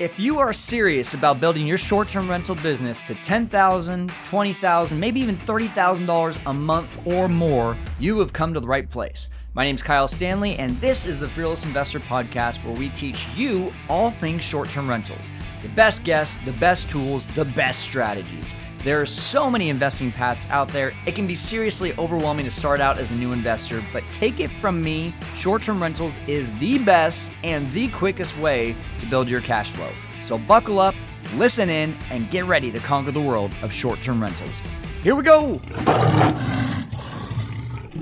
If you are serious about building your short term rental business to $10,000, $20,000, maybe even $30,000 a month or more, you have come to the right place. My name is Kyle Stanley, and this is the Fearless Investor Podcast where we teach you all things short term rentals the best guests, the best tools, the best strategies. There are so many investing paths out there. It can be seriously overwhelming to start out as a new investor, but take it from me short term rentals is the best and the quickest way to build your cash flow. So buckle up, listen in, and get ready to conquer the world of short term rentals. Here we go.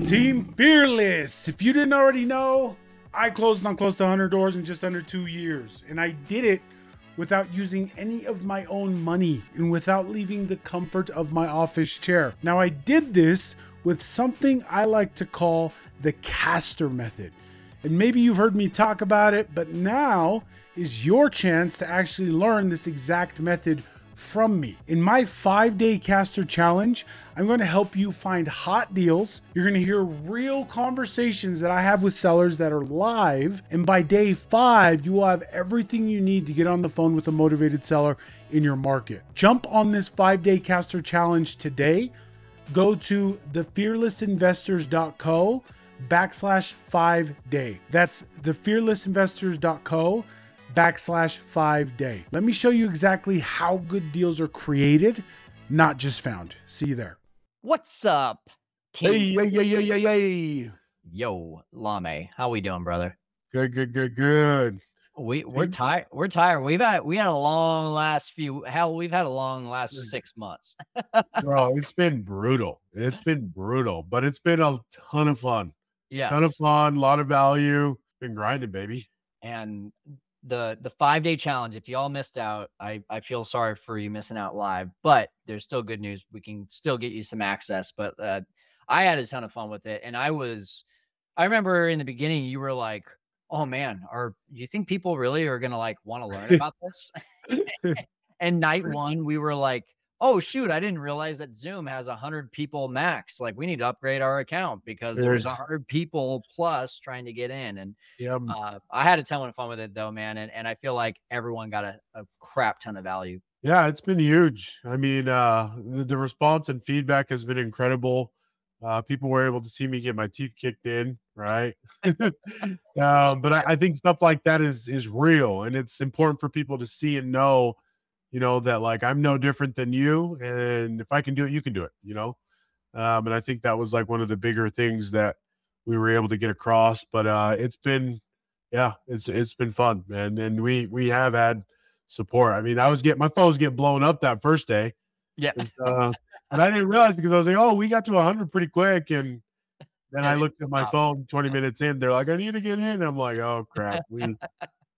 Team Fearless. If you didn't already know, I closed on close to 100 doors in just under two years, and I did it without using any of my own money and without leaving the comfort of my office chair. Now, I did this with something I like to call the caster method. And maybe you've heard me talk about it, but now is your chance to actually learn this exact method from me. In my five day caster challenge, I'm going to help you find hot deals. You're going to hear real conversations that I have with sellers that are live. And by day five, you will have everything you need to get on the phone with a motivated seller in your market. Jump on this five day caster challenge today. Go to thefearlessinvestors.co backslash five day. That's thefearlessinvestors.co backslash five day. Let me show you exactly how good deals are created, not just found. See you there. What's up? Hey, hey, hey, hey, hey, hey. Yo, Lamé, how we doing, brother? Good, good, good, good. We we're tired. We're tired. We've had we had a long last few. Hell, we've had a long last six months. Bro, it's been brutal. It's been brutal, but it's been a ton of fun. Yeah, Ton of fun, a lot of value. Been grinding, baby. and the the five day challenge. If y'all missed out, I I feel sorry for you missing out live, but there's still good news. We can still get you some access. But uh, I had a ton of fun with it, and I was. I remember in the beginning you were like, "Oh man, are you think people really are gonna like want to learn about this?" and night one, we were like, "Oh shoot, I didn't realize that Zoom has a hundred people max. Like, we need to upgrade our account because there's a hundred people plus trying to get in." And Yeah, um, uh, I had a ton of fun with it though, man, and and I feel like everyone got a, a crap ton of value. yeah, it's been huge. I mean, uh, the, the response and feedback has been incredible. Uh, people were able to see me get my teeth kicked in, right? um, but I, I think stuff like that is is real, and it's important for people to see and know, you know, that like I'm no different than you, and if I can do it, you can do it. You know, um, and I think that was like one of the bigger things that we were able to get across. But uh, it's been, yeah, it's it's been fun, man, and we we have had support. I mean, I was getting my phone was getting blown up that first day. Yeah, And, uh, and I didn't realize because I was like, oh, we got to 100 pretty quick. And then I looked at my phone 20 minutes in. They're like, I need to get in. I'm like, oh crap. We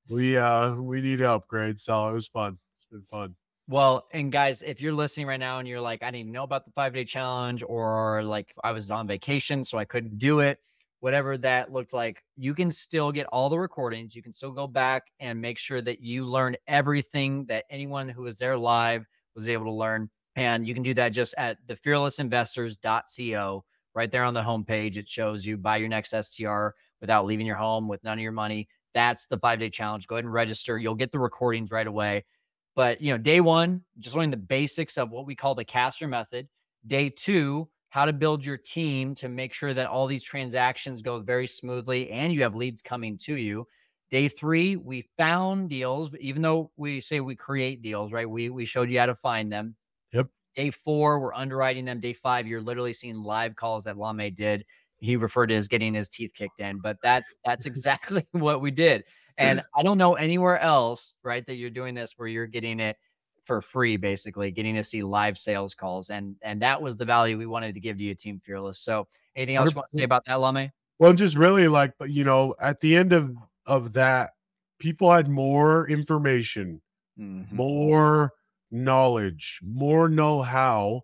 we uh we need to upgrade. So it was fun. Been fun. Well, and guys, if you're listening right now and you're like, I didn't know about the five day challenge, or like I was on vacation, so I couldn't do it, whatever that looked like, you can still get all the recordings. You can still go back and make sure that you learn everything that anyone who was there live was able to learn. And you can do that just at thefearlessinvestors.co. Right there on the homepage, it shows you buy your next STR without leaving your home with none of your money. That's the five day challenge. Go ahead and register. You'll get the recordings right away. But you know, day one, just learning the basics of what we call the caster method. Day two, how to build your team to make sure that all these transactions go very smoothly and you have leads coming to you. Day three, we found deals, even though we say we create deals, right? We we showed you how to find them. Yep. Day four, we're underwriting them. Day five, you're literally seeing live calls that Lamé did. He referred to as getting his teeth kicked in, but that's that's exactly what we did. And I don't know anywhere else, right, that you're doing this where you're getting it for free, basically, getting to see live sales calls. And and that was the value we wanted to give to you, Team Fearless. So anything else you want to say about that, Lamé? Well, just really like, you know, at the end of of that, people had more information, Mhm. more knowledge, more know-how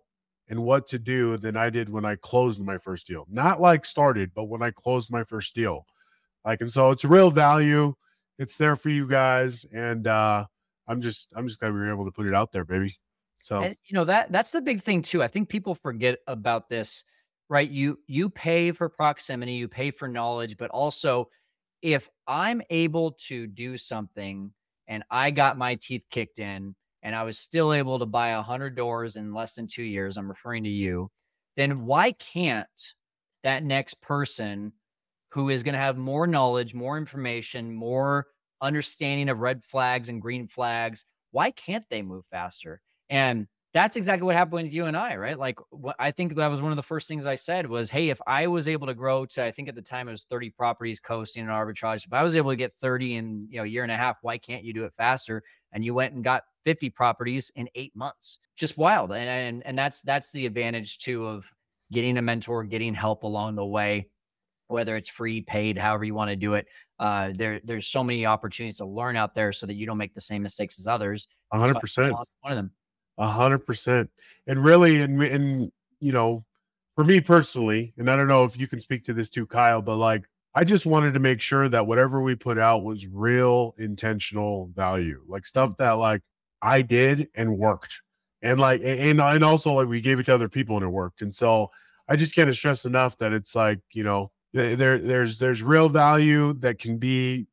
and what to do than I did when I closed my first deal. Not like started, but when I closed my first deal. Like, and so it's real value. It's there for you guys. And uh I'm just I'm just glad we were able to put it out there, baby. So And you know that that's the big thing too. I think people forget about this, right? You you pay for proximity, you pay for knowledge, but also if I'm able to do something and I got my teeth kicked in and I was still able to buy a hundred doors in less than two years, I'm referring to you, then why can't that next person who is going to have more knowledge, more information, more understanding of red flags and green flags, why can't they move faster? And that's exactly what happened with you and I, right? Like, I think that was one of the first things I said was, Hey, if I was able to grow to, I think at the time it was 30 properties co-hosting and arbitrage. If I was able to get 30 in, you know, a year and a half, why can't you do it faster? And you went and got 50 properties in eight months. Just wild. And, and, and that's, that's the advantage too of getting a mentor, getting help along the way, whether it's free, paid, however you want to do it. Uh, there, there's so many opportunities to learn out there so that you don't make the same mistakes as others. hundred percent. One of them. A hundred percent. And really, and and you know, for me personally, and I don't know if you can speak to this too, Kyle, but like I just wanted to make sure that whatever we put out was real intentional value, like stuff that like I did and worked. And like and and also like we gave it to other people and it worked. And so I just can't stress enough that it's like, you know, there there's there's real value that can be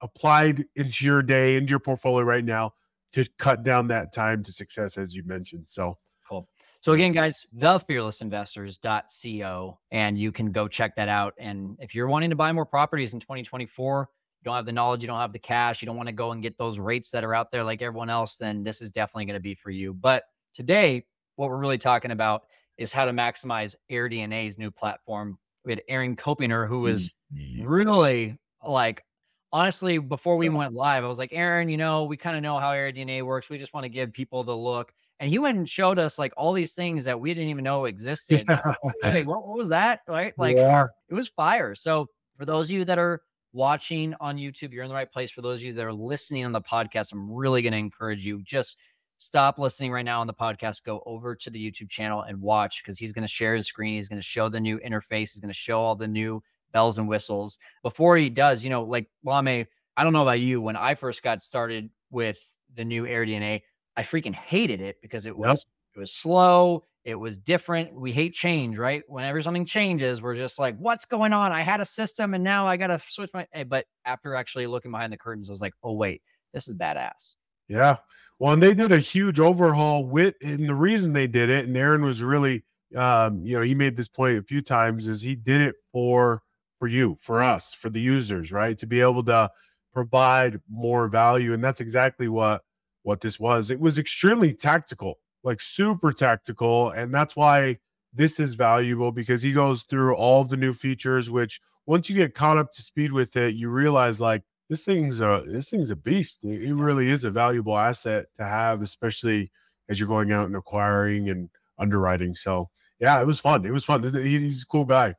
applied into your day, into your portfolio right now to cut down that time to success, as you mentioned. So cool. So again, guys, thefearlessinvestors.co, and you can go check that out. And if you're wanting to buy more properties in 2024, you don't have the knowledge, you don't have the cash, you don't want to go and get those rates that are out there like everyone else, then this is definitely going to be for you. But today, what we're really talking about is how to maximize AirDNA's new platform. We had Aaron Koppinger, who was mm-hmm. really like honestly, before we went live, I was like, Aaron, you know, we kind of know how AirDNA works. We just want to give people the look. And he went and showed us like all these things that we didn't even know existed. Yeah. Hey, what, what, was that? Right? Like yeah. it was fire. So for those of you that are watching on YouTube, you're in the right place. For those of you that are listening on the podcast, I'm really going to encourage you just stop listening right now on the podcast. Go over to the YouTube channel and watch because he's going to share his screen. He's going to show the new interface. He's going to show all the new bells and whistles. Before he does, you know, like Lamé, I don't know about you. When I first got started with the new AirDNA, I freaking hated it because it was yep. it was slow. It was different. We hate change, right? Whenever something changes, we're just like, what's going on? I had a system and now I got to switch my. Eh, but after actually looking behind the curtains, I was like, oh, wait, this is badass. Yeah. Well, and they did a huge overhaul with, and the reason they did it, and Aaron was really, um, you know, he made this point a few times, is he did it for for you, for us, for the users, right? To be able to provide more value. And that's exactly what what this was. It was extremely tactical, like super tactical. And that's why this is valuable because he goes through all the new features, which once you get caught up to speed with it, you realize like this thing's a this thing's a beast. It really is a valuable asset to have, especially as you're going out and acquiring and underwriting. So yeah, it was fun. It was fun. He's a cool guy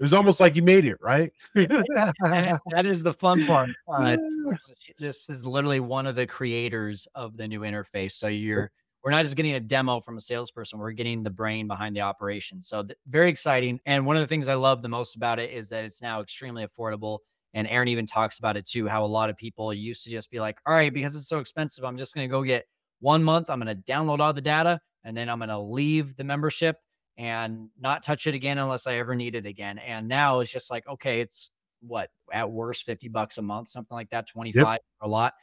it was almost like he made it, right? that is the fun part. Uh, this is literally one of the creators of the new interface. So you're we're not just getting a demo from a salesperson, we're getting the brain behind the operation. So th- very exciting. And one of the things I love the most about it is that it's now extremely affordable. And Aaron even talks about it too, how a lot of people used to just be like, all right, because it's so expensive, I'm just going to go get one month. I'm going to download all the data and then I'm going to leave the membership and not touch it again unless I ever need it again. And now it's just like, okay, it's what at worst 50 bucks a month, something like that, 25 yep. a lot.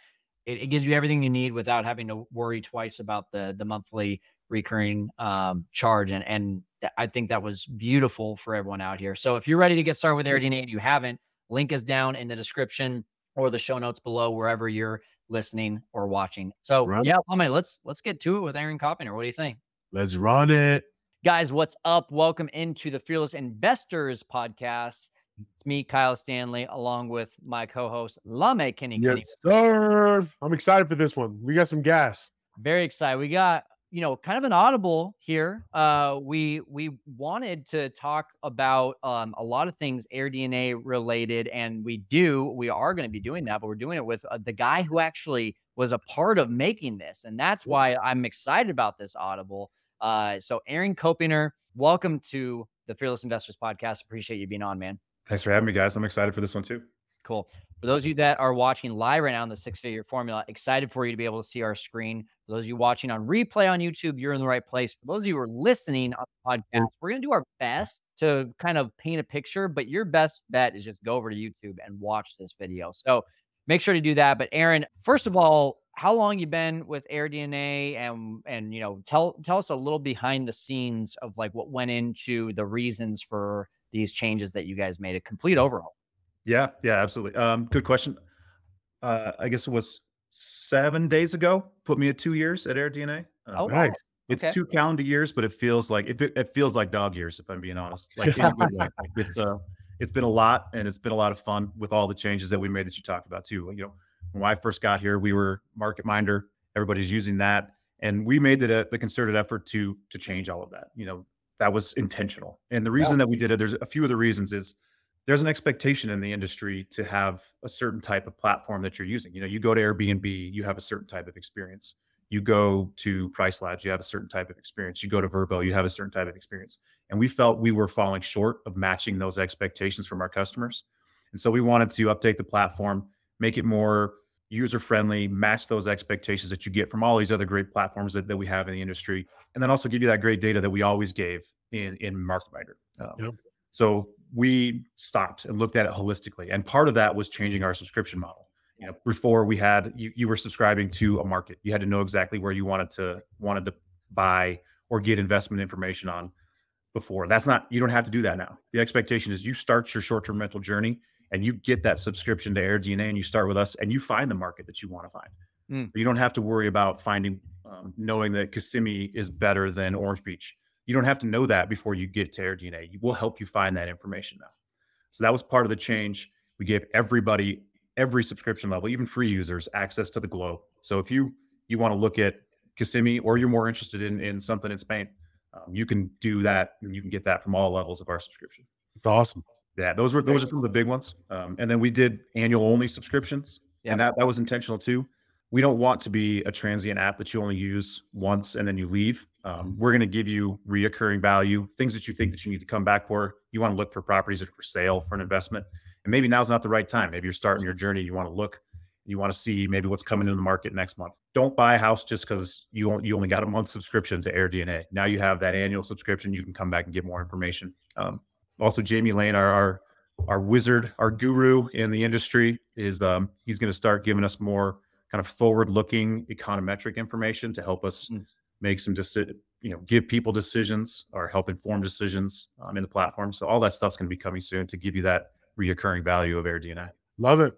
It, it, gives you everything you need without having to worry twice about the the monthly recurring um, charge. And and th- I think that was beautiful for everyone out here. So if you're ready to get started with AirDNA and you haven't, link is down in the description or the show notes below wherever you're listening or watching. So run. yeah, I mean, let's let's get to it with Aaron Koppinger. What do you think? Let's run it. Guys, what's up? Welcome into the Fearless Investors podcast. It's me, Kyle Stanley, along with my co-host Lamé Kenny. Yes, Kenny. sir. I'm excited for this one. We got some gas. Very excited. We got you know kind of an audible here. Uh, we we wanted to talk about um, a lot of things AirDNA related, and we do. We are going to be doing that, but we're doing it with uh, the guy who actually was a part of making this, and that's why I'm excited about this audible uh, so Aaron Koppinger, welcome to the Fearless Investors Podcast. Appreciate you being on, man. Thanks for having me, guys. I'm excited for this one too. Cool. For those of you that are watching live right now in the six figure formula, excited for you to be able to see our screen. For those of you watching on replay on YouTube, you're in the right place. For those of you who are listening on the podcast, we're going to do our best to kind of paint a picture, but your best bet is just go over to YouTube and watch this video. So make sure to do that. But Aaron, first of all, how long you been with AirDNA and and you know tell tell us a little behind the scenes of like what went into the reasons for these changes that you guys made a complete overhaul. Yeah, yeah, absolutely. Um, good question. Uh, I guess it was seven days ago. Put me at two years at AirDNA. Um, Oh, wow. Nice. It's okay. two calendar years, but it feels like it, it feels like dog years, if I'm being honest. Like in a good way. Like, it's uh it's been a lot and it's been a lot of fun with all the changes that we made that you talked about too. You know, when I first got here, we were Market Minder. Everybody's using that, and we made it a, the concerted effort to to change all of that. You know, that was intentional. And the reason that we did it, there's a few of the reasons is there's an expectation in the industry to have a certain type of platform that you're using. You know, you go to Airbnb, you have a certain type of experience. You go to Price Labs, you have a certain type of experience. You go to Vrbo, you have a certain type of experience. And we felt we were falling short of matching those expectations from our customers. And so we wanted to update the platform, make it more user friendly, match those expectations that you get from all these other great platforms that, that we have in the industry, and then also give you that great data that we always gave in, in MarketMinder. Um, Yep. So we stopped and looked at it holistically. And part of that was changing our subscription model. You know, before we had you, you were subscribing to a market. You had to know exactly where you wanted to wanted to buy or get investment information on before. That's not you don't have to do that now. The expectation is you start your short-term rental journey and you get that subscription to AirDNA and you start with us and you find the market that you want to find. Mm. You don't have to worry about finding um, knowing that Kissimmee is better than Orange Beach. You don't have to know that before you get to AirDNA. We'll help you find that information now. So that was part of the change. We gave everybody, every subscription level, even free users, access to the globe. So if you you want to look at Kissimmee or you're more interested in in something in Spain, um, you can do that and you can get that from all levels of our subscription. It's awesome. Yeah, those were those are some of the big ones. Um, and then we did annual only subscriptions, Yep. and that that was intentional too. We don't want to be a transient app that you only use once and then you leave. Um, we're going to give you reoccurring value, things that you think that you need to come back for. You want to look for properties that are for sale for an investment, and maybe now's not the right time. Maybe you're starting your journey. You want to look, you want to see maybe what's coming in the market next month. Don't buy a house just because you you only got a month subscription to AirDNA. Now you have that annual subscription. You can come back and get more information. Um, also, Jamie Lane, our, our our wizard, our guru in the industry, is um, he's going to start giving us more kind of forward-looking econometric information to help us Mm. Make some deci- you know, give people decisions or help inform decisions um, in the platform. So all that stuff's going to be coming soon to give you that reoccurring value of AirDNA. Love it.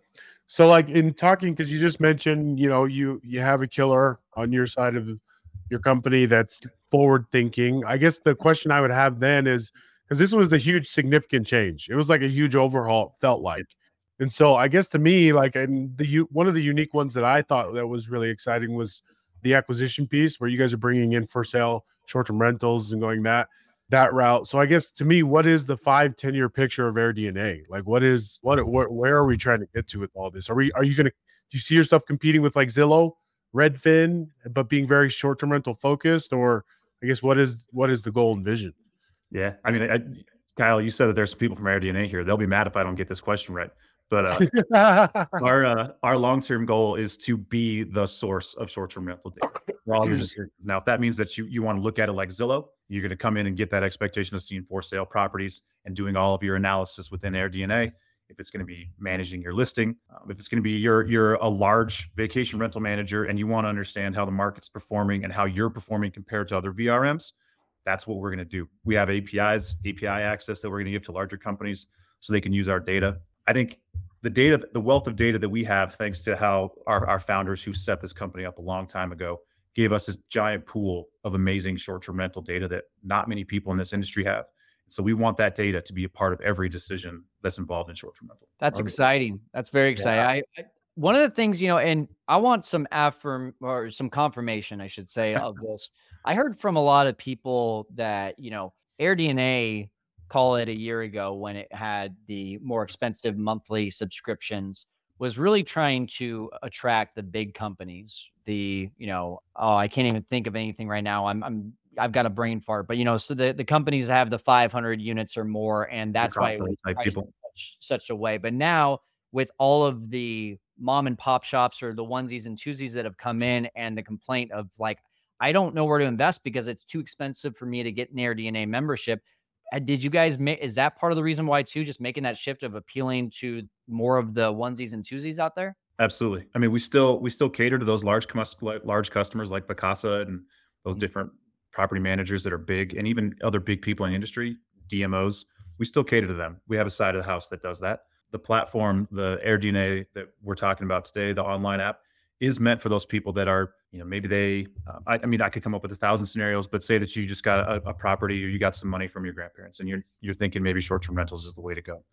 So, like in talking, because you just mentioned, you know, you you have a killer on your side of your company that's forward thinking. I guess the question I would have then is because this was a huge, significant change. It was like a huge overhaul. It felt like, and so I guess to me, like, and the one of the unique ones that I thought that was really exciting was the acquisition piece, where you guys are bringing in for sale short-term rentals and going that that route. So I guess to me, what is the five, 10 year picture of AirDNA? Like what is what where are we trying to get to with all this? Are we are you gonna do you see yourself competing with like Zillow, Redfin, but being very short term rental focused? Or I guess what is what is the goal and vision? Yeah, I mean, I, Kyle, you said that there's some people from AirDNA here. They'll be mad if I don't get this question right. But uh, our uh, our long term goal is to be the source of short term rental data for all your decisions. Now, if that means that you you want to look at it like Zillow, you're going to come in and get that expectation of seeing for sale properties and doing all of your analysis within AirDNA. If it's going to be managing your listing, um, if it's going to be you're you're a large vacation rental manager and you want to understand how the market's performing and how you're performing compared to other VRMs, that's what we're going to do. We have APIs, API access that we're going to give to larger companies so they can use our data. I think the data, the wealth of data that we have, thanks to how our, our founders who set this company up a long time ago gave us this giant pool of amazing short-term rental data that not many people in this industry have. So we want that data to be a part of every decision that's involved in short-term rental. That's exciting. That's very exciting. I, I one of the things you know, and I want some affirm or some confirmation, I should say, of this. I heard from a lot of people that you know, AirDNA, call it a year ago when it had the more expensive monthly subscriptions, was really trying to attract the big companies. The you know, oh, I can't even think of anything right now. I'm I'm I've got a brain fart, but you know, so the the companies have the 500 units or more, and that's why people. such, such a way. But now with all of the mom and pop shops or the onesies and twosies that have come in, and the complaint of like, I don't know where to invest because it's too expensive for me to get an AirDNA membership. Uh, Did you guys make? Is that part of the reason why too? Just making that shift of appealing to more of the onesies and twosies out there? Absolutely. I mean, we still we still cater to those large large customers like Vacasa and those different property managers that are big, and even other big people in the industry, DMOs. We still cater to them. We have a side of the house that does that. The platform, the AirDNA that we're talking about today, the online app, is meant for those people that are, you know, maybe they. Uh, I, I, mean, I could come up with a thousand scenarios, but say that you just got a, a property or you got some money from your grandparents, and you're you're thinking maybe short term rentals is the way to go.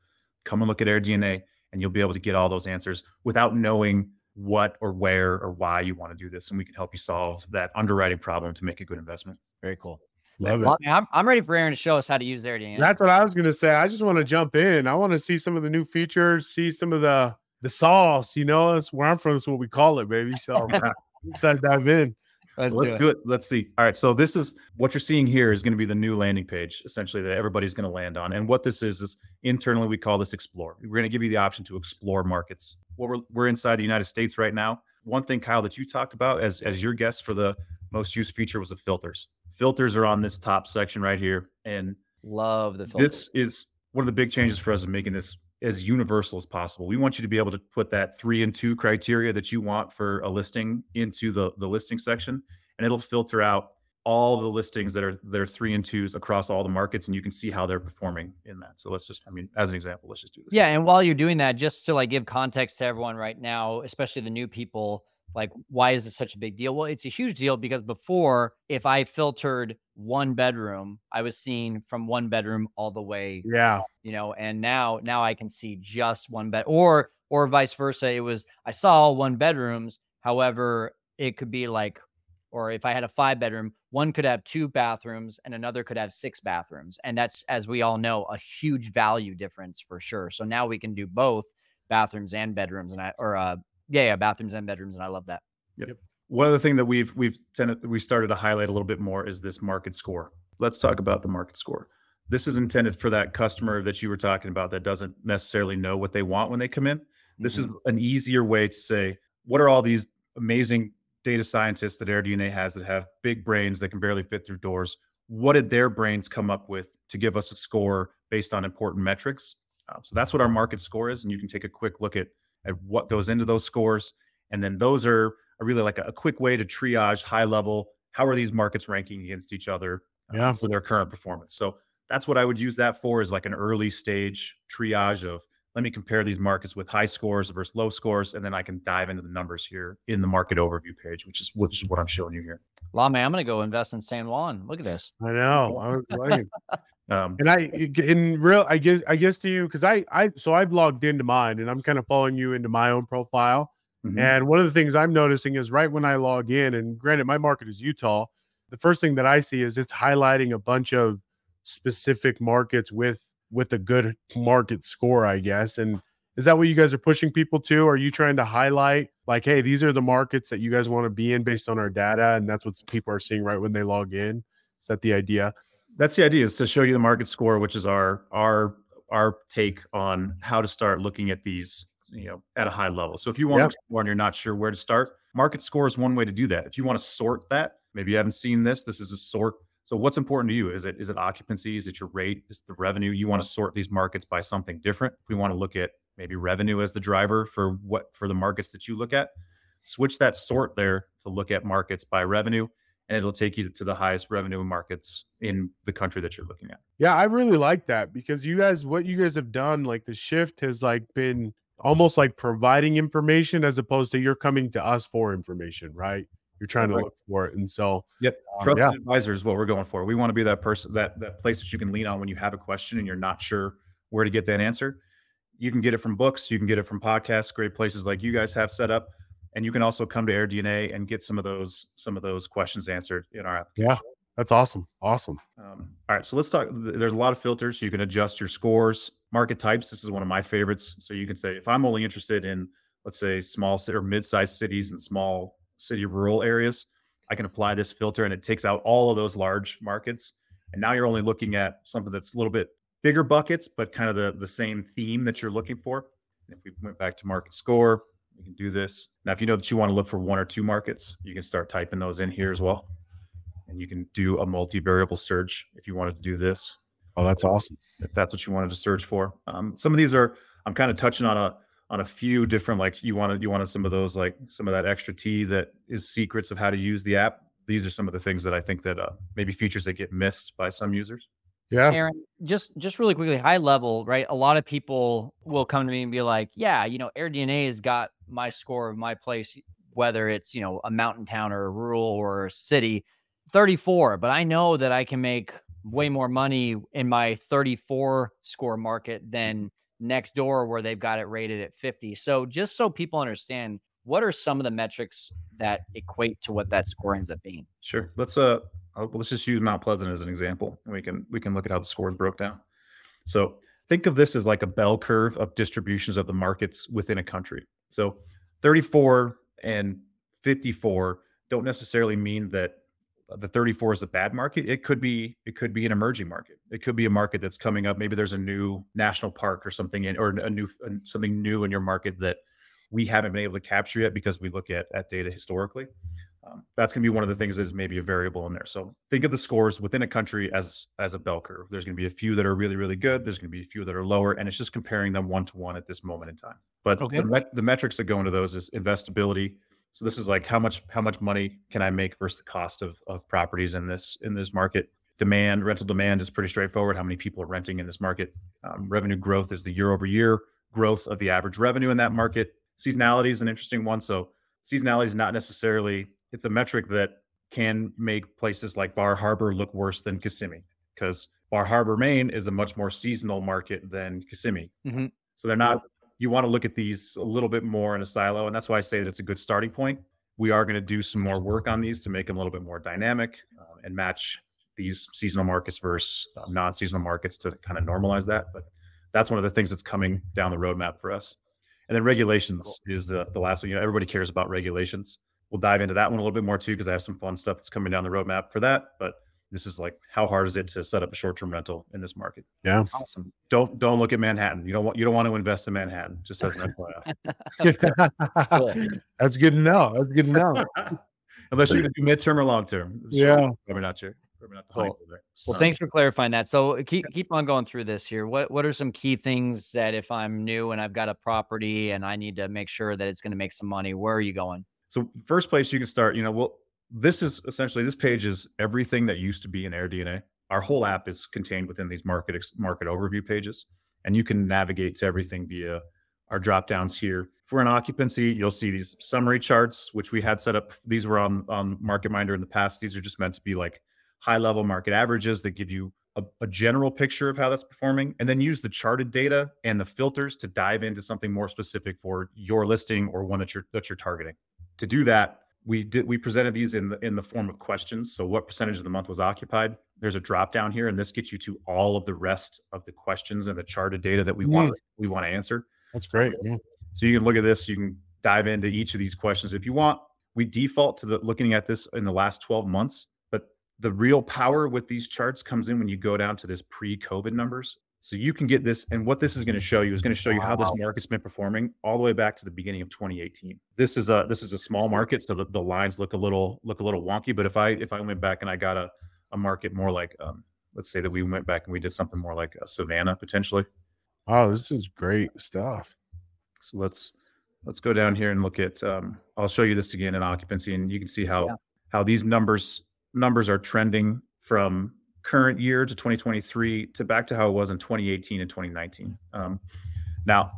Come and look at AirDNA and you'll be able to get all those answers without knowing what or where or why you want to do this and we can help you solve that underwriting problem to make a good investment very cool Love it. Well, I'm, I'm ready for Aaron to show us how to use AirDNA. That's what I was gonna say. I just want to jump in. I want to see some of the new features, see some of the the sauce. You know, that's where I'm from. That's what we call it, baby. So let's dive in. Let's, Let's do, it. Let's see. All right. So this is what you're seeing here is going to be the new landing page, essentially that everybody's going to land on. And what this is is internally we call this explore. We're going to give you the option to explore markets. What we're we're inside the United States right now. One thing, Kyle, that you talked about as as your guest for the most used feature was the filters. Filters are on this top section right here, and love the filters. This is one of the big changes for us in making this as universal as possible. We want you to be able to put that three and two criteria that you want for a listing into the, the listing section, and it'll filter out all the listings that are that are three and twos across all the markets, and you can see how they're performing in that. So let's just, I mean, as an example, let's just do this. Yeah, and while you're doing that, just to like give context to everyone right now, especially the new people, like why is this such a big deal? Well it's a huge deal because before if i filtered one bedroom i was seeing from one bedroom all the way yeah. you know and now now i can see just one bed or or vice versa it was i saw all one bedrooms however it could be like or if i had a five bedroom one could have two bathrooms and another could have six bathrooms and that's as we all know a huge value difference for sure. So now we can do both bathrooms and bedrooms and I or uh yeah, yeah, bathrooms and bedrooms, and I love that. Yep. yep. One other thing that we've we've tended we started to highlight a little bit more is this market score. Let's talk about the market score. This is intended for that customer that you were talking about that doesn't necessarily know what they want when they come in. This mm-hmm. is an easier way to say what are all these amazing data scientists that AirDNA has that have big brains that can barely fit through doors. What did their brains come up with to give us a score based on important metrics? Uh, so that's what our market score is, and you can take a quick look at at what goes into those scores. And then those are, really like a, a, quick way to triage high level. How are these markets ranking against each other uh, yeah. for their current performance? So that's what I would use that for is like an early stage triage of let me compare these markets with high scores versus low scores, and then I can dive into the numbers here in the market overview page, which is which is what I'm showing you here. Man, I'm gonna go invest in San Juan. Look at this. I know. I was like, um, and I in real, I guess I guess to you because I I so I've logged into mine and I'm kind of following you into my own profile. Mm-hmm. And one of the things I'm noticing is right when I log in, and granted, my market is Utah. The first thing that I see is it's highlighting a bunch of specific markets with with a good market score, I guess. And is that what you guys are pushing people to? Are you trying to highlight like, hey, these are the markets that you guys want to be in based on our data, and that's what people are seeing right when they log in? Is that the idea? That's the idea is to show you the market score, which is our our our take on how to start looking at these, you know, at a high level. So if you want to explore and you're not sure where to start, market score is one way to do that. If you want to sort that, maybe you haven't seen this. This is a sort so what's important to you? Is it is it occupancy? Is it your rate? Is it the revenue? You want to sort these markets by something different. If we want to look at maybe revenue as the driver for what for the markets that you look at, switch that sort there to look at markets by revenue and it'll take you to the highest revenue markets in the country that you're looking at. Yeah, I really like that because you guys what you guys have done like the shift has like been almost like providing information as opposed to you're coming to us for information, right? You're trying to look for it. And so, yep, um, trusted yeah. advisor is what we're going for. We want to be that person, that that place that you can lean on when you have a question and you're not sure where to get that answer. You can get it from books, you can get it from podcasts, great places like you guys have set up, and you can also come to AirDNA and get some of those some of those questions answered in our application. Yeah, that's awesome. Awesome. Um, all right, so let's talk. There's a lot of filters. You can adjust your scores, market types. This is one of my favorites. So you can say if I'm only interested in, let's say, small or mid-sized cities and small city rural areas, I can apply this filter and it takes out all of those large markets. And now you're only looking at something that's a little bit bigger buckets, but kind of the, the same theme that you're looking for. If we went back to market score, we can do this. Now, if you know that you want to look for one or two markets, you can start typing those in here as well. And you can do a multivariable search if you wanted to do this. Oh, that's awesome. If that's what you wanted to search for. Um, some of these are, I'm kind of touching on a, on a few different like you wanted you wanted some of those like some of that extra tea that is secrets of how to use the app. These are some of the things that I think that uh, maybe features that get missed by some users. Yeah. Aaron, just just really quickly, high level, right? A lot of people will come to me and be like, "Yeah, you know, AirDNA has got my score of my place, whether it's you know a mountain town or a rural or a city, 34. But I know that I can make way more money in my 34 score market than next door where they've got it rated at 50. So just so people understand, what are some of the metrics that equate to what that score ends up being? Sure. Let's uh let's just use Mount Pleasant as an example, and we can we can look at how the scores broke down. So think of this as like a bell curve of distributions of the markets within a country. So 34 and 54 don't necessarily mean that the 34 is a bad market. It could be it could be an emerging market. It could be a market that's coming up. Maybe there's a new national park or something in, or a new something new in your market that we haven't been able to capture yet because we look at at data historically. Um, that's going to be one of the things that is maybe a variable in there. So think of the scores within a country as as a bell curve. There's going to be a few that are really really good. There's going to be a few that are lower, and it's just comparing them one to one at this moment in time. But okay. the, met- the metrics that go into those is investability. So this is like how much how much money can I make versus the cost of of properties in this in this market. Demand rental demand is pretty straightforward. How many people are renting in this market? Um, revenue growth is the year over year growth of the average revenue in that market. Seasonality is an interesting one. So seasonality is not necessarily it's a metric that can make places like Bar Harbor look worse than Kissimmee because Bar Harbor, Maine is a much more seasonal market than Kissimmee. Mm-hmm. So they're not, you want to look at these a little bit more in a silo. And that's why I say that it's a good starting point. We are going to do some more work on these to make them a little bit more dynamic uh, and match these seasonal markets versus uh, non seasonal markets to kind of normalize that. But that's one of the things that's coming down the roadmap for us. And then regulations is the, the last one. You know, everybody cares about regulations we'll dive into that one a little bit more too because I have some fun stuff that's coming down the roadmap for that. But this is like how hard is it to set up a short-term rental in this market? Yeah, awesome. Don't don't look at Manhattan. You don't want you don't want to invest in Manhattan. Just as an FYI. that's good to know. That's good to know. Unless you're going to do midterm or long term. Yeah, probably not sure. Not cool. Well, thanks for clarifying that. So uh, keep keep on going through this here. What what are some key things that if I'm new and I've got a property and I need to make sure that it's going to make some money, where are you going? So first place you can start, you know, well, this is essentially this page is everything that used to be in AirDNA. Our whole app is contained within these market market overview pages, and you can navigate to everything via our drop downs here. We're in occupancy, you'll see these summary charts, which we had set up. These were on on Market Minder in the past. These are just meant to be like high level market averages that give you a, a, general picture of how that's performing, and then use the charted data and the filters to dive into something more specific for your listing or one that you're that you're targeting to do that, we did we presented these in the in the form of questions. So what percentage of the month was occupied? There's a drop down here, and this gets you to all of the rest of the questions and the charted data that we mm. want we want to answer. That's great. Yeah. So you can look at this. You can dive into each of these questions if you want. We default to the looking at this in the last 12 months, but the real power with these charts comes in when you go down to this pre-COVID numbers. So you can get this, and what this is going to show you is going to show you how this market's been performing all the way back to the beginning of 2018. This is a this is a small market, so the, the lines look a little look a little wonky. But if I if I went back and I got a a market more like um, let's say that we went back and we did something more like a Savannah potentially. Oh, this is great stuff. So let's let's go down here and look at. Um, I'll show you this again in occupancy, and you can see how yeah. how these numbers numbers are trending from current year to 2023 to back to how it was in 2018 and 2019. Um, now,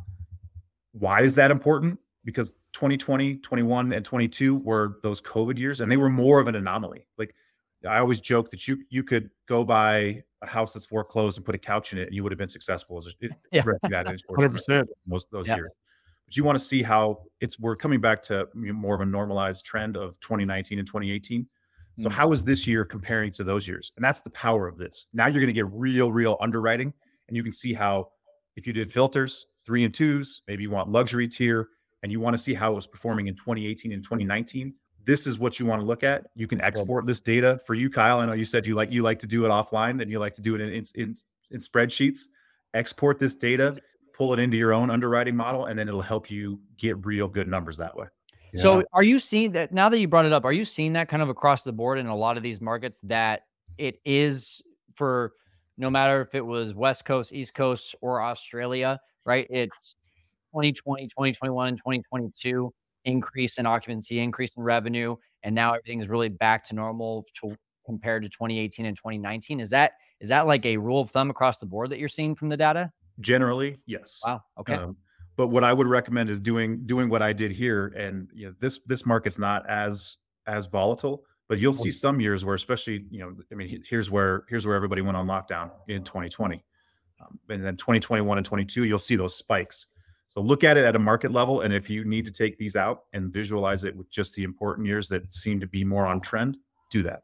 why is that important? Because 2020, 21, and 22 were those COVID years, and they were more of an anomaly. Like I always joke that you you could go buy a house that's foreclosed and put a couch in it, and you would have been successful as a yeah. hundred percent most those yeah. years. But you want to see how it's we're coming back to more of a normalized trend of 2019 and 2018 so mm-hmm. how is this year comparing to those years? And that's the power of this. Now you're going to get real, real underwriting, and you can see how if you did filters, three and twos, maybe you want luxury tier, and you want to see how it was performing in 2018 and 2019. This is what you want to look at. You can export this data for you, Kyle. I know you said you like you like to do it offline, then you like to do it in in, in, in spreadsheets. Export this data, pull it into your own underwriting model, and then it'll help you get real good numbers that way. So are you seeing that now that you brought it up, are you seeing that kind of across the board in a lot of these markets that it is for no matter if it was West Coast, East Coast, or Australia, right? It's 2020, 2021, and 2022 increase in occupancy, increase in revenue, and now everything is really back to normal to, compared to 2018 and 2019. Is that is that like a rule of thumb across the board that you're seeing from the data? Generally, yes. Wow. Okay. Um, but what I would recommend is doing doing what I did here, and you know this this market's not as as volatile, but you'll see some years where, especially you know, I mean, here's where here's where everybody went on lockdown in 2020, um, and then 2021 and 22, you'll see those spikes. So look at it at a market level, and if you need to take these out and visualize it with just the important years that seem to be more on trend, do that.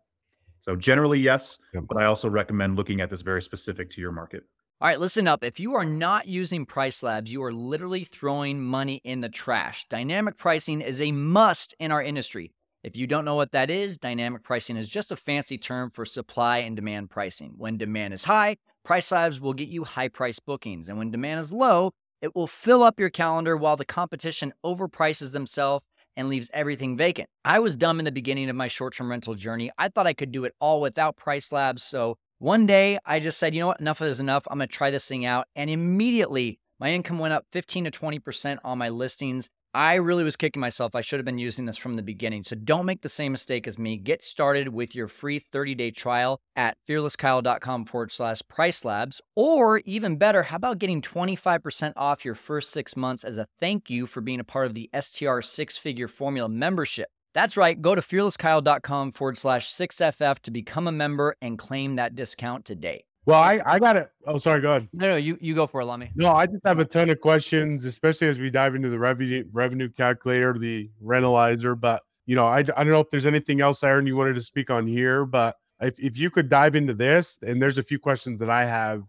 So generally, yes, but I also recommend looking at this very specific to your market. All right, listen up. If you are not using Price Labs, you are literally throwing money in the trash. Dynamic pricing is a must in our industry. If you don't know what that is, dynamic pricing is just a fancy term for supply and demand pricing. When demand is high, Price Labs will get you high price bookings. And when demand is low, it will fill up your calendar while the competition overprices themselves and leaves everything vacant. I was dumb in the beginning of my short term rental journey. I thought I could do it all without Price Labs. So one day I just said, you know what, enough is enough. I'm going to try this thing out. And immediately my income went up 15 to 20% on my listings. I really was kicking myself. I should have been using this from the beginning. So don't make the same mistake as me. Get started with your free 30 day trial at fearlesskyle.com forward slash price labs. Or even better, how about getting 25% off your first six months as a thank you for being a part of the STR six figure formula membership? That's right. Go to fearlesskyle.com forward slash 6FF to become a member and claim that discount today. Well, I, I got it. Oh, sorry. Go ahead. No, no, you, you go for it, Lamé. No, I just have a ton of questions, especially as we dive into the revenue revenue calculator, the rentalizer. But you know, I, I don't know if there's anything else, Aaron, you wanted to speak on here. But if, if you could dive into this, and there's a few questions that I have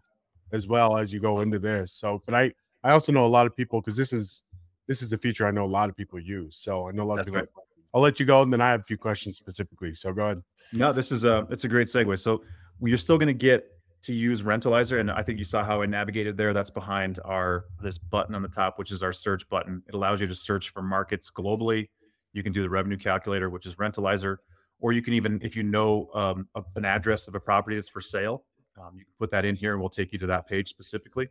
as well as you go into this. So, but I I also know a lot of people because this is this is a feature I know a lot of people use. So I know a lot That's of people. right. I'll let you go, and then I have a few questions specifically. So go ahead. No, this is a it's a great segue. So you're still going to get to use Rentalizer, and I think you saw how I navigated there. That's behind our this button on the top, which is our search button. It allows you to search for markets globally. You can do the revenue calculator, which is Rentalizer, or you can even, if you know um, a- an address of a property that's for sale, um, you can put that in here, and we'll take you to that page specifically.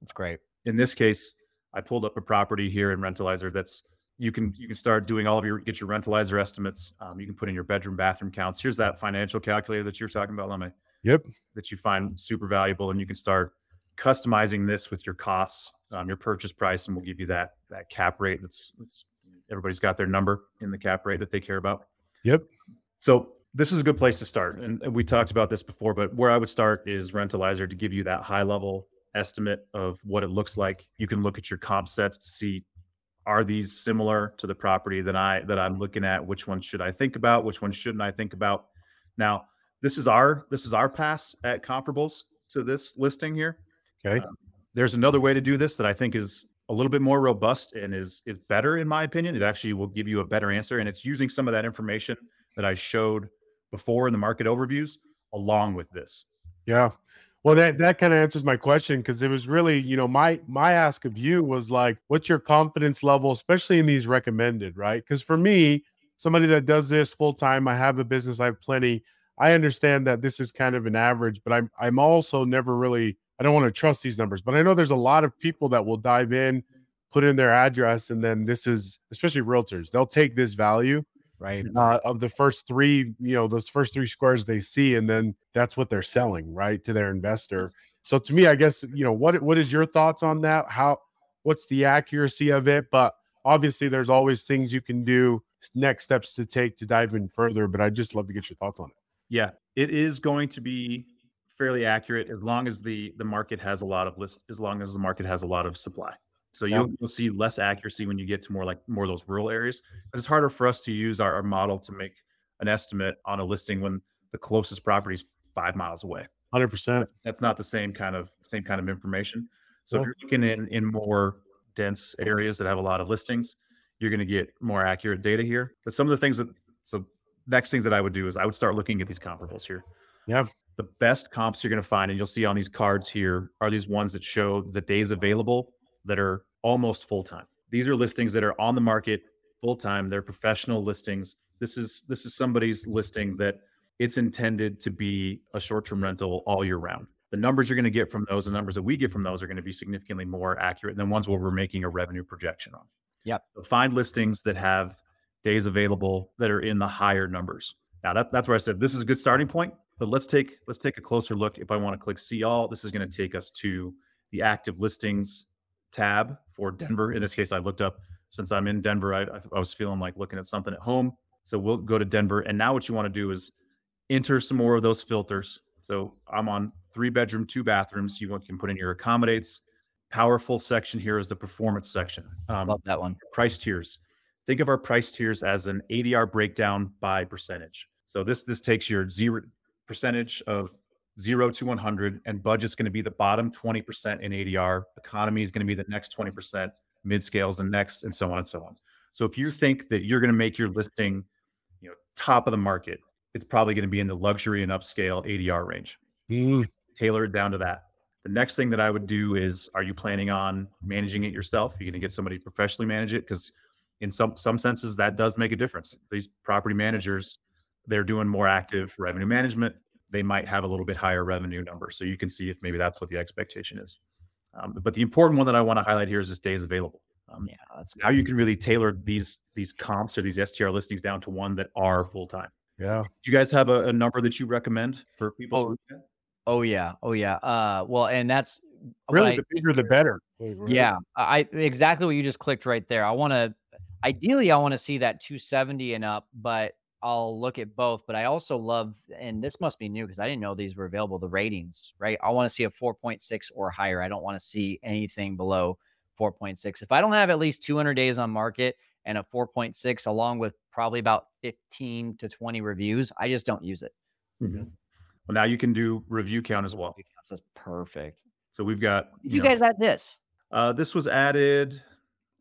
That's great. In this case, I pulled up a property here in Rentalizer that's you can you can start doing all of your get your rentalizer estimates. Um, you can put in your bedroom bathroom counts. Here's that financial calculator that you're talking about, Lamé, Yep. that you find super valuable, and you can start customizing this with your costs, um, your purchase price, and we'll give you that that cap rate. That's, that's everybody's got their number in the cap rate that they care about. Yep. So this is a good place to start. And we talked about this before, but where I would start is Rentalizer to give you that high level estimate of what it looks like. You can look at your comp sets to see are these similar to the property that I that I'm looking at? Which one should I think about? Which one shouldn't I think about? Now, this is our this is our pass at comparables to this listing here. Okay. Um, there's another way to do this that I think is a little bit more robust and is is better in my opinion. It actually will give you a better answer, and it's using some of that information that I showed before in the market overviews along with this. Yeah. Well, that that kind of answers my question because it was really, you know, my my ask of you was like, what's your confidence level, especially in these recommended, right? Because for me, somebody that does this full time, I have a business, I have plenty. I understand that this is kind of an average, but I'm I'm also never really I don't want to trust these numbers, but I know there's a lot of people that will dive in, put in their address, and then this is especially realtors, they'll take this value Right. uh, of the first three, you know, those first three squares they see, and then that's what they're selling, right, to their investor. So to me, I guess you know what what is your thoughts on that? How what's the accuracy of it? But obviously, there's always things you can do, next steps to take to dive in further. But I'd just love to get your thoughts on it. Yeah, it is going to be fairly accurate as long as the the market has a lot of list as long as the market has a lot of supply. So Yeah. you'll, you'll see less accuracy when you get to more like more of those rural areas. It's harder for us to use our, our model to make an estimate on a listing when the closest property is five miles away. Hundred percent. That's not the same kind of same kind of information. So if you're looking in in more dense areas that have a lot of listings, you're going to get more accurate data here. But some of the things that so next things that I would do is I would start looking at these comparables here. Yeah. The best comps you're going to find, and you'll see on these cards here, are these ones that show the days available that are almost full time. These are listings that are on the market full time. They're professional listings. This is this is somebody's listing that it's intended to be a short term rental all year round. the numbers you're going to get from those, the numbers that we get from those are going to be significantly more accurate than ones where we're making a revenue projection on. Yep. So find listings that have days available that are in the higher numbers. Now that, that's where I said this is a good starting point, but let's take let's take a closer look. If I want to click see all, this is going to take us to the active listings tab for Denver. In this case, I looked up since I'm in Denver, I, I was feeling like looking at something at home. So we'll go to Denver. And now what you want to do is enter some more of those filters. So I'm on three bedroom, two bathrooms. You can put in your accommodates. Powerful section here is the performance section. Um, Love that one. Price tiers. Think of our price tiers as an ADR breakdown by percentage. So this this takes your zero percentage of zero to 100, and budget's going to be the bottom 20% in ADR. Economy is going to be the next 20%, mid scales and next, and so on and so on. So if you think that you're going to make your listing, you know, top of the market, it's probably going to be in the luxury and upscale ADR range. Mm. Tailor it down to that. The next thing that I would do is, are you planning on managing it yourself? You're going to get somebody to professionally manage it because, in some some senses, that does make a difference. These property managers, they're doing more active revenue management. They might have a little bit higher revenue number, so you can see if maybe that's what the expectation is. Um, but the important one that I want to highlight here is this days available. Um, yeah, that's now you can really tailor these these comps or these STR listings down to one that are full time. Yeah. Do you guys have a, a, number that you recommend for people? Oh, oh yeah, oh yeah. Uh, well, and that's really I, the bigger the better. Yeah, I exactly what you just clicked right there. I want to, ideally, I want to see that 270 and up, but I'll look at both. But I also love, and this must be new because I didn't know these were available. The ratings, right? I want to see a 4.6 or higher. I don't want to see anything below 4.6. If I don't have at least 200 days on market and a 4.6, along with probably about 15 to 20 reviews, I just don't use it. Mm-hmm. Well, now you can do review count as well. That's perfect. So we've got you, you know, guys add this. Uh, this was added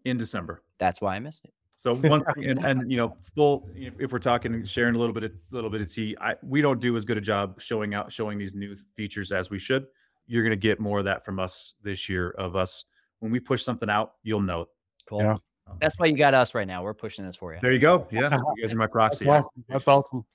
in December. That's why I missed it. So one and, and you know, full if, if, we're talking sharing a little bit of little bit of tea, I we don't do as good a job showing out showing these new features as we should. You're gonna get more of that from us this year of us when we push something out, you'll know. Cool. Yeah. Um, That's why you got us right now. We're pushing this for you. There you go. Yeah. You guys are my proxy. That's awesome. That's awesome.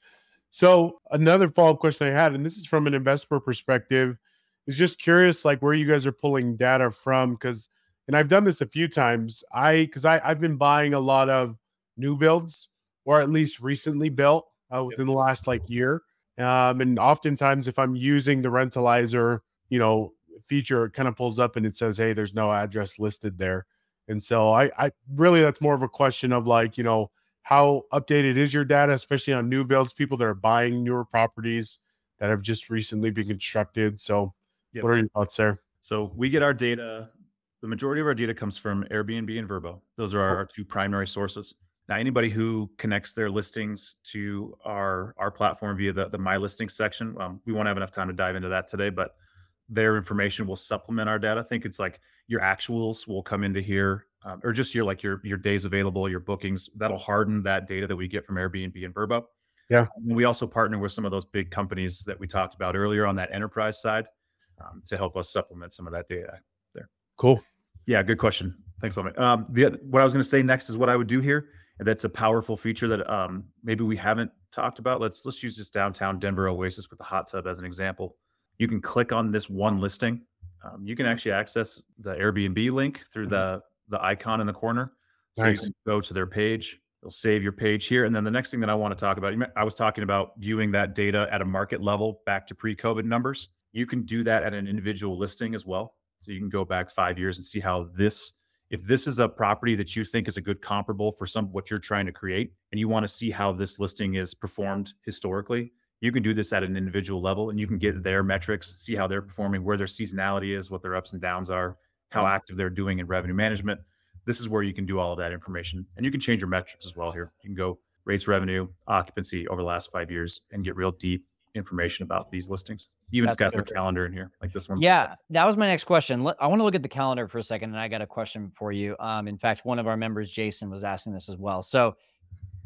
So another follow-up question I had, and this is from an investor perspective, is just curious, like where you guys are pulling data from, because and I've done this a few times. I because I I've been buying a lot of new builds, or at least recently built uh, within yep. the last like year. Um, and oftentimes, if I'm using the rentalizer, you know, feature, it kind of pulls up and it says, "Hey, there's no address listed there." And so I, I really that's more of a question of like, you know, how updated is your data, especially on new builds, people that are buying newer properties that have just recently been constructed. So, yep. what are your thoughts there? So we get our data. The majority of our data comes from Airbnb and Vrbo. Those are our, our two primary sources. Now, anybody who connects their listings to our our platform via the, the My Listings section, um, we won't have enough time to dive into that today, but their information will supplement our data. I think it's like your actuals will come into here, um, or just your like your your days available, your bookings. That'll harden that data that we get from Airbnb and Vrbo. Yeah. And we also partner with some of those big companies that we talked about earlier on that enterprise side um, to help us supplement some of that data there. Cool. Yeah, good question. Thanks, Lamé. Um, the what I was going to say next is what I would do here, and that's a powerful feature that um, maybe we haven't talked about. Let's let's use this downtown Denver Oasis with the hot tub as an example you can click on this one listing. Um, you can actually access the Airbnb link through mm-hmm. the the icon in the corner. So nice. you can go to their page. You'll save your page here, and then the next thing that I want to talk about, I was talking about viewing that data at a market level back to pre-COVID numbers. You can do that at an individual listing as well. So you can go back five years and see how this, if this is a property that you think is a good comparable for some what you're trying to create, and you want to see how this listing is performed historically, you can do this at an individual level and you can get their metrics, see how they're performing, where their seasonality is, what their ups and downs are, how mm. active they're doing in revenue management. This is where you can do all of that information. And you can change your metrics as well here. You can go rates, revenue, occupancy over the last five years and get real deep information about these listings. Even it's got their calendar in here, like this one. Yeah, that was my next question. I want to look at the calendar for a second, and I got a question for you. Um, in fact, one of our members, Jason, was asking this as well. So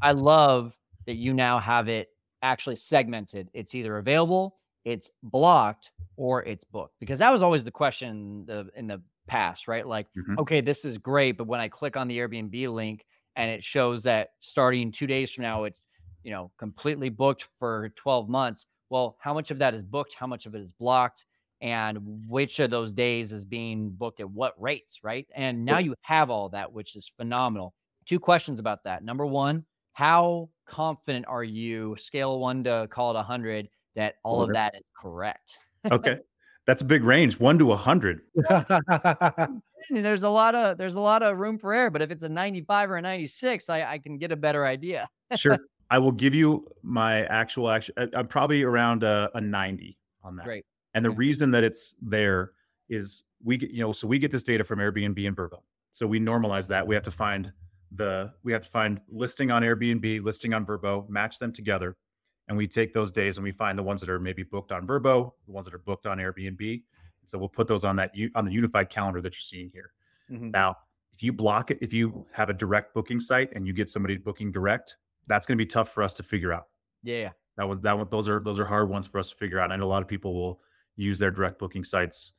I love that you now have it actually segmented. It's either available, it's blocked, or it's booked. Because that was always the question in the, in the past, right? Like, mm-hmm. okay, this is great, but when I click on the Airbnb link and it shows that starting two days from now, it's you know completely booked for 12 months. Well, how much of that is booked? How much of it is blocked? and which of those days is being booked at what rates, right? And now you have all that, which is phenomenal. Two questions about that. Number one, how confident are you, scale one to call it 100, that all of that is correct? Okay. That's a big range, one to a hundred. There's a lot of there's a lot of room for error, but if it's a 95 or a 96, I, I can get a better idea. Sure. I will give you my actual action. I'm probably around a, a 90 on that. Great. And the Okay. reason that it's there is we get, you know, so we get this data from Airbnb and Vrbo. So we normalize that. We have to find the, we have to find listing on Airbnb, listing on Vrbo, match them together. And we take those days and we find the ones that are maybe booked on Vrbo, the ones that are booked on Airbnb. So we'll put those on that, on the unified calendar that you're seeing here. Mhm. Now, if you block it, if you have a direct booking site and you get somebody booking direct, that's going to be tough for us to figure out. Yeah. That would that would those are those are hard ones for us to figure out. And I know a lot of people will use their direct booking sites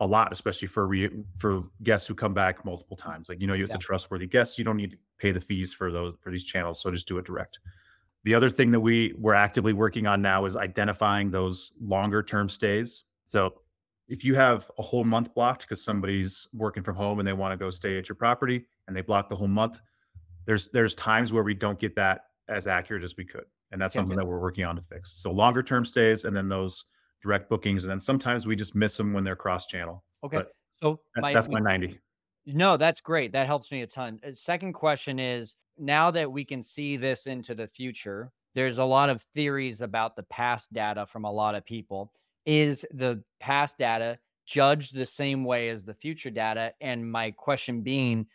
a lot, especially for re, for guests who come back multiple times. Like you know, it's Yeah. a trustworthy guest. You don't need to pay the fees for those for these channels, so just do it direct. The other thing that we we're actively working on now is identifying those longer term stays. So if you have a whole month blocked because somebody's working from home and they want to go stay at your property and they block the whole month, there's there's times where we don't get that as accurate as we could and that's something that we're working on to fix so longer term stays and then those direct bookings and then sometimes we just miss them when they're cross channel Okay. But so that's my 90 No, that's great. That helps me a ton. Uh, Second question is now that we can see this into the future, there's a lot of theories about the past data from a lot of people. Is the past data judged the same way as the future data? And my question being,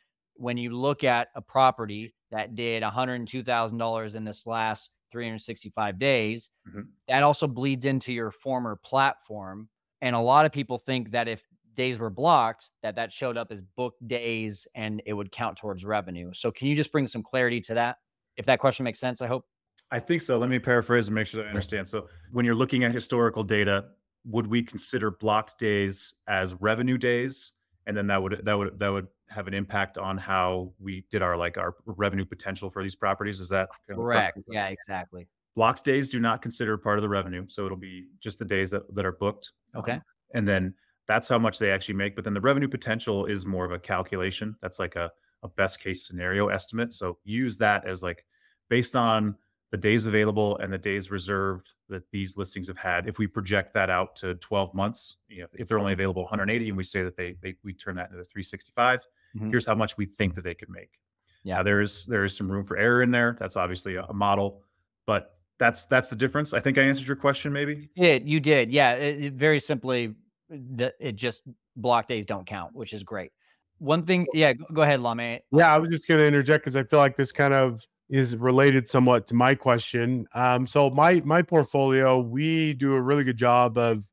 when you look at a property that did $102,000 in this last 365 days, Mhm. that also bleeds into your former platform. And a lot of people think that if days were blocked, that that showed up as booked days and it would count towards revenue. So can you just bring some clarity to that? If that question makes sense, I hope. i think so let me paraphrase and make sure that i understand so when you're looking at historical data would we consider blocked days as revenue days and then that would that would that would have an impact on how we did our like our revenue potential for these properties is that kind of Correct. Yeah, exactly. blocked days do not consider part of the revenue so it'll be just the days that, that are booked Okay. Um, and then that's how much they actually make but then the revenue potential is more of a calculation that's like a, a best case scenario estimate so use that as like based on the days available and the days reserved that these listings have had if we project that out to 12 months you know if they're only available 180 and we say that they, they we turn that into 365 Mhm. here's how much we think that they could make Yeah. Now, there's there is some room for error in there that's obviously a, a model but that's that's the difference i think i answered your question maybe You did. You did. Yeah. It, it- very simply, the, it just block days don't count, which is great. One thing. Yeah. Go, go ahead, Lamé. Yeah, I was just going to interject because I feel like this kind of is related somewhat to my question. Um, so my my portfolio, we do a really good job of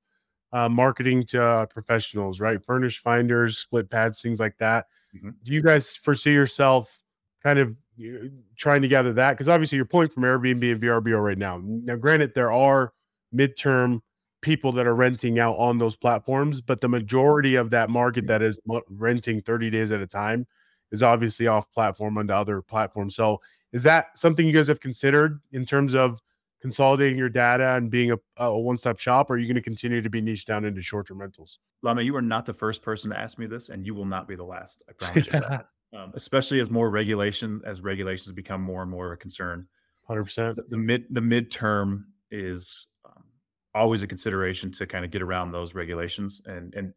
uh, marketing to uh, professionals, right? Furnish finders, split pads, things like that. Mhm. Do you guys foresee yourself kind of uh, trying to gather that? Because obviously you're pulling from Airbnb and VRBO right now. Now, granted, there are midterm people that are renting out on those platforms, but the majority of that market that is renting 30 days at a time is obviously off platform onto other platforms. So is that something you guys have considered in terms of consolidating your data and being a, a one-stop shop? Or are you going to continue to be niche down into short-term rentals? Lamé you are not the first person to ask me this and you will not be the last i promise you that. um, especially as more regulation as regulations become more and more of a concern 100%. the, the mid the midterm is um, always a consideration to kind of get around those regulations and and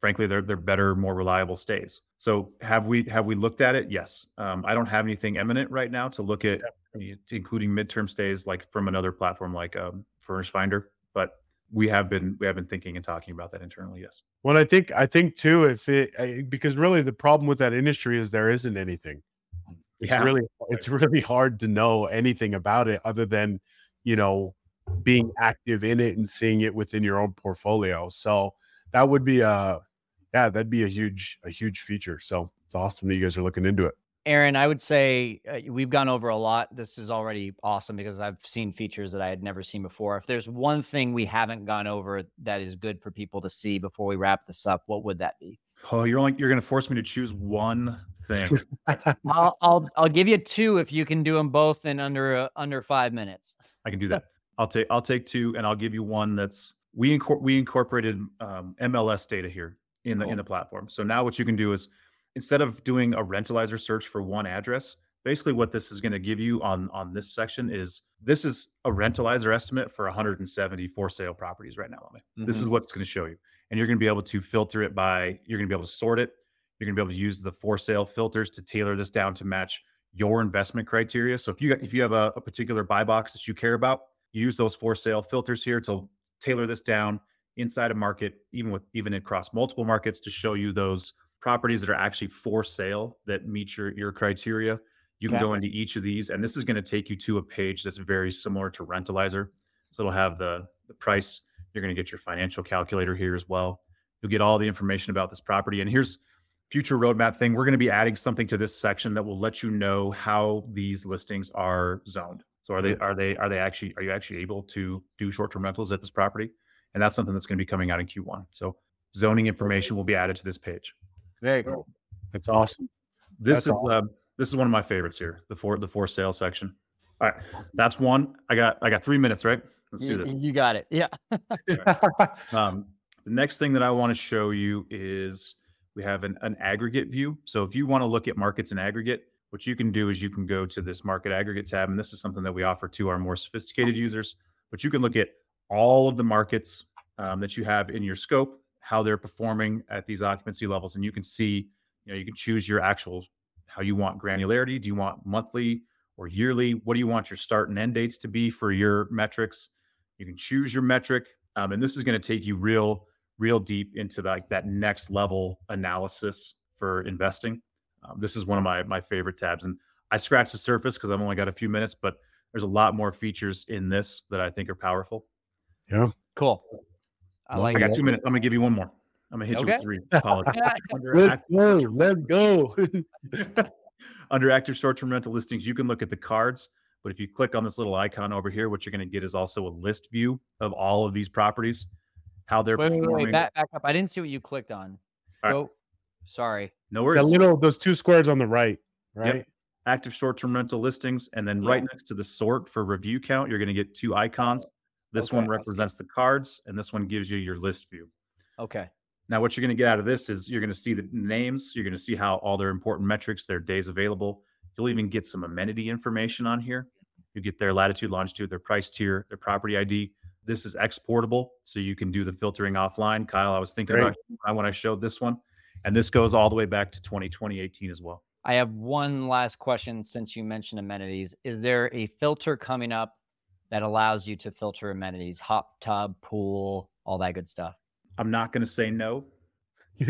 frankly they're they're better more reliable stays so have we have we looked at it yes um, i don't have anything imminent right now to look at including midterm stays like from another platform like um, furnish finder but we have been we have been thinking and talking about that internally yes Well, I think I think too, if it I- because really the problem with that industry is there isn't anything. It's Yeah. really it's really hard to know anything about it other than you know being active in it and seeing it within your own portfolio. So that would be a yeah, that'd be a huge a huge feature. So it's awesome that you guys are looking into it. Aaron, I would say uh, we've gone over a lot. This is already awesome because I've seen features that I had never seen before. If there's one thing we haven't gone over that is good for people to see before we wrap this up, what would that be? oh you're only you're going to force me to choose one thing I'll I'll I'll give you two if you can do them both in under uh, under five minutes. I can do that. I'll take I'll take two, and I'll give you one that's we incor- we incorporated um, MLS data here in the in the platform. So now what you can do is instead of doing a rentalizer search for one address, basically what this is going to give you on on this section is this is a rentalizer estimate for 170 for sale properties right now. Lemmy. This is mm-hmm. what's going to show you, and you're going to be able to filter it by. You're going to be able to sort it. You're going to be able to use the for sale filters to tailor this down to match your investment criteria. So if you if you have a, a particular buy box that you care about, use those for sale filters here to tailor this down inside a market, even with even across multiple markets, to show you those properties that are actually for sale that meet your your criteria. You can go into each of these, and this is going to take you to a page that's very similar to Rentalizer. So it'll have the the price. You're going to get your financial calculator here as well. You'll get all the information about this property. And here's future roadmap thing. We're going to be adding something to this section that will let you know how these listings are zoned. So are they hmm. are they are they actually are you actually able to do short-term rentals at this property? And that's something that's going to be coming out in Q1. So zoning information will be added to this page. There you go. That's awesome. This That's is awesome. um, this is one of my favorites here. The for the for sale section. All right, that's one. I got I got three minutes, right? Let's do this. you got it. Yeah. Um, the next thing that I want to show you is we have an, an aggregate view. So if you want to look at markets in aggregate, what you can do is you can go to this market aggregate tab, and this is something that we offer to our more sophisticated users. But you can look at all of the markets um, that you have in your scope, how they're performing at these occupancy levels, and you can see, you know, you can choose your actual how you want granularity. Do you want monthly or yearly? What do you want your start and end dates to be for your metrics? You can choose your metric, um, and this is going to take you real, real deep into like that next level analysis for investing. Um, this is one of my my favorite tabs, and I scratched the surface because I've only got a few minutes, but there's a lot more features in this that I think are powerful. Yeah, cool. I like I got it. two minutes. I'm gonna give you one more. I'm gonna hit you with three. Apologies. Let's go. Let's go. Under active short-term rental listings, you can look at the cards, but if you click on this little icon over here, what you're going to get is also a list view of all of these properties, how they're Wait, wait, performing. wait, back, back up. I didn't see what you clicked on. All right. Go. Sorry. no It's worries. that little those two squares on the right, right? active short-term rental listings, and then Yeah. right next to the sort for review count, you're going to get two icons. This Okay, one represents the cards, and this one gives you your list view. Okay. Now, what you're going to get out of this is you're going to see the names. You're going to see how all their important metrics, their days available. You'll even get some amenity information on here. You get their latitude, longitude, their price tier, their property ID. This is exportable, so you can do the filtering offline. Kyle, I was thinking Great. about when I showed this one, and this goes all the way back to 20, 2018 as well. I have one last question since you mentioned amenities. Is there a filter coming up that allows you to filter amenities, hot tub, pool, all that good stuff? I'm not going to say no.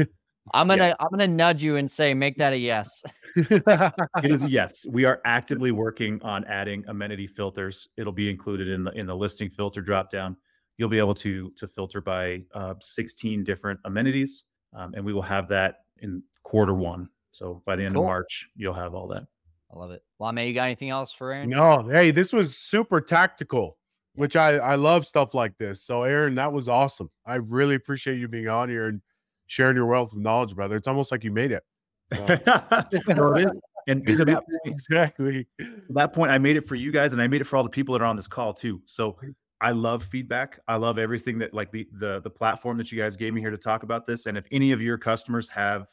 I'm gonna I'm gonna nudge you and say make that a yes. It is a yes. We are actively working on adding amenity filters. It'll be included in the in the listing filter dropdown. You'll be able to to filter by uh, 16 different amenities, um, and we will have that in quarter one. So by the end Cool. of March, you'll have all that. I love it. Lamé, you got anything else for Aaron? no, hey, this was super tactical, which I I love stuff like this. So, Aaron, that was awesome. I really appreciate you being on here and sharing your wealth of knowledge, brother. It's almost like you made it. no, it is. And to that, point, exactly. to that point, I made it for you guys, and I made it for all the people that are on this call too. So I love feedback. I love everything that like the the the platform that you guys gave me here to talk about this. And if any of your customers have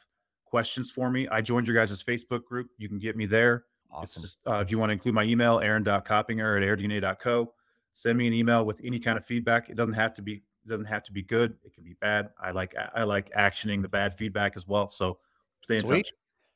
questions for me, I joined your guys' Facebook group. You can get me there. Awesome. just uh, if you want to include my email, aaron.koppinger at airdna.co. Send me an email with any kind of feedback. It doesn't have to be it doesn't have to be good. It can be bad. I like I like actioning the bad feedback as well. So stay in Sweet. touch.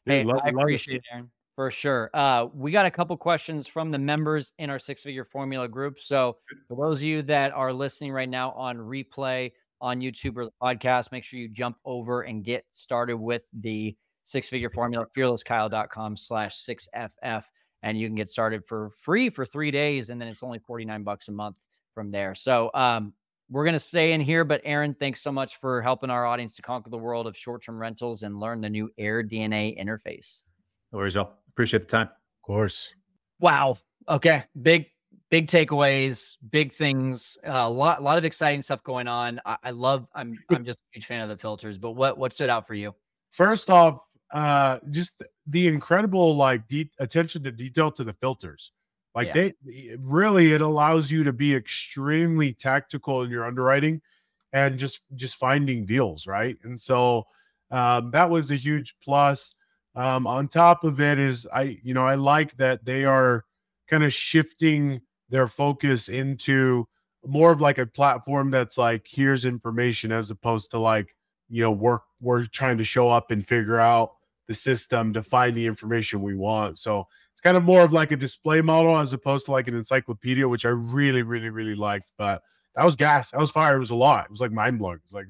Hey, love- I appreciate it, Aaron, for sure. Uh, we got a couple questions from the members in our six figure formula group. So, for those of you that are listening right now on replay on YouTube or the podcast, make sure you jump over and get started with the six figure formula, fearlesskyle.com slash 6FF. And you can get started for free for three days. And then it's only 49 bucks a month from there. So, um, we're going to stay in here, but Aaron, thanks so much for helping our audience to conquer the world of short term rentals and learn the new AirDNA interface. No worries, y'all. Appreciate the time. Of course. Wow. Okay. Big, big takeaways, big things, uh, a lot, a lot of exciting stuff going on. I, I love, I'm, I'm just a huge fan of the filters, but what, what stood out for you? First off, uh, just the incredible like de- attention to detail to the filters. Like Yeah. they really, it allows you to be extremely tactical in your underwriting and just just finding deals, right? And so um, that was a huge plus. Um, on top of it is I, you know, I like that they are kind of shifting their focus into more of like a platform that's like here's information as opposed to like you know we're we're trying to show up and figure out the system to find the information we want so it's kind of more of like a display model as opposed to like an encyclopedia which i really really really liked but that was gas that was fire it was a lot it was like mind-blowing it was like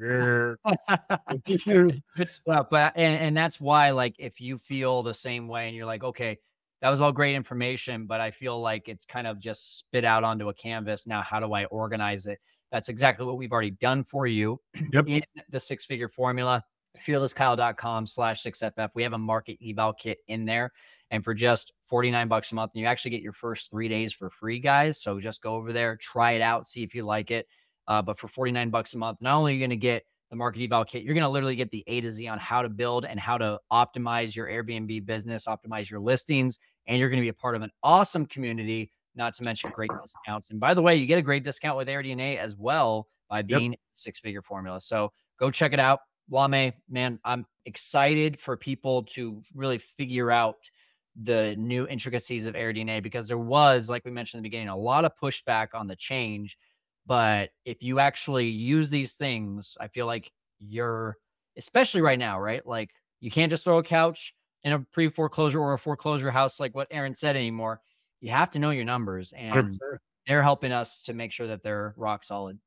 good stuff but and, and that's why like if you feel the same way and you're like okay that was all great information, but I feel like it's kind of just spit out onto a canvas. Now, how do I organize it? That's exactly what we've already done for you Yep. in the six figure formula. Fearlesskyle.com slash 6FF. We have a market eval kit in there. And for just 49 bucks a month, and you actually get your first three days for free, guys. So just go over there, try it out, see if you like it. Uh, but for 49 bucks a month, not only are you going to get the market eval kit, you're going to literally get the A to Z on how to build and how to optimize your Airbnb business, optimize your listings, and you're going to be a part of an awesome community, not to mention great discounts. And by the way, you get a great discount with AirDNA as well by being yep. six figure formula. So go check it out. Lamé, man, I'm excited for people to really figure out the new intricacies of AirDNA because there was, like we mentioned in the beginning, a lot of pushback on the change. But if you actually use these things, I feel like you're, especially right now, right? Like you can't just throw a couch in a pre foreclosure or a foreclosure house, like what Aaron said anymore. You have to know your numbers, and 100%. they're helping us to make sure that they're rock solid.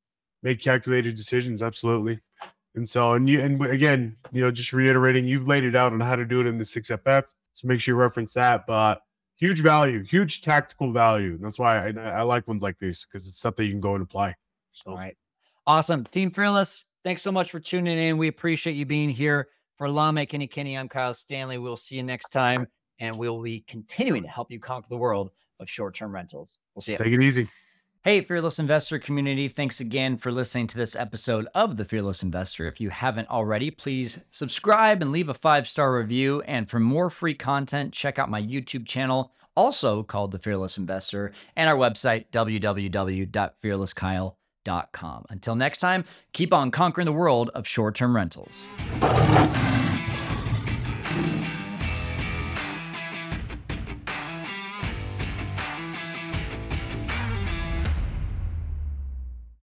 Make calculated decisions, absolutely. And so, and you, and again, you know, just reiterating, you've laid it out on how to do it in the 6FF. So make sure you reference that. But huge value, huge tactical value. And that's why I, I like ones like these because it's something you can go and apply. So, all right. Awesome. Team Fearless, thanks so much for tuning in. We appreciate you being here. For Lamé Kinikini, I'm Kyle Stanley. We'll see you next time, and we'll be continuing to help you conquer the world of short term rentals. We'll see you. Take it easy. Hey, Fearless Investor community. Thanks again for listening to this episode of The Fearless Investor. If you haven't already, please subscribe and leave a five star review. And for more free content, check out my YouTube channel, also called The Fearless Investor, and our website, www.fearlesskyle.com. Until next time, keep on conquering the world of short term rentals.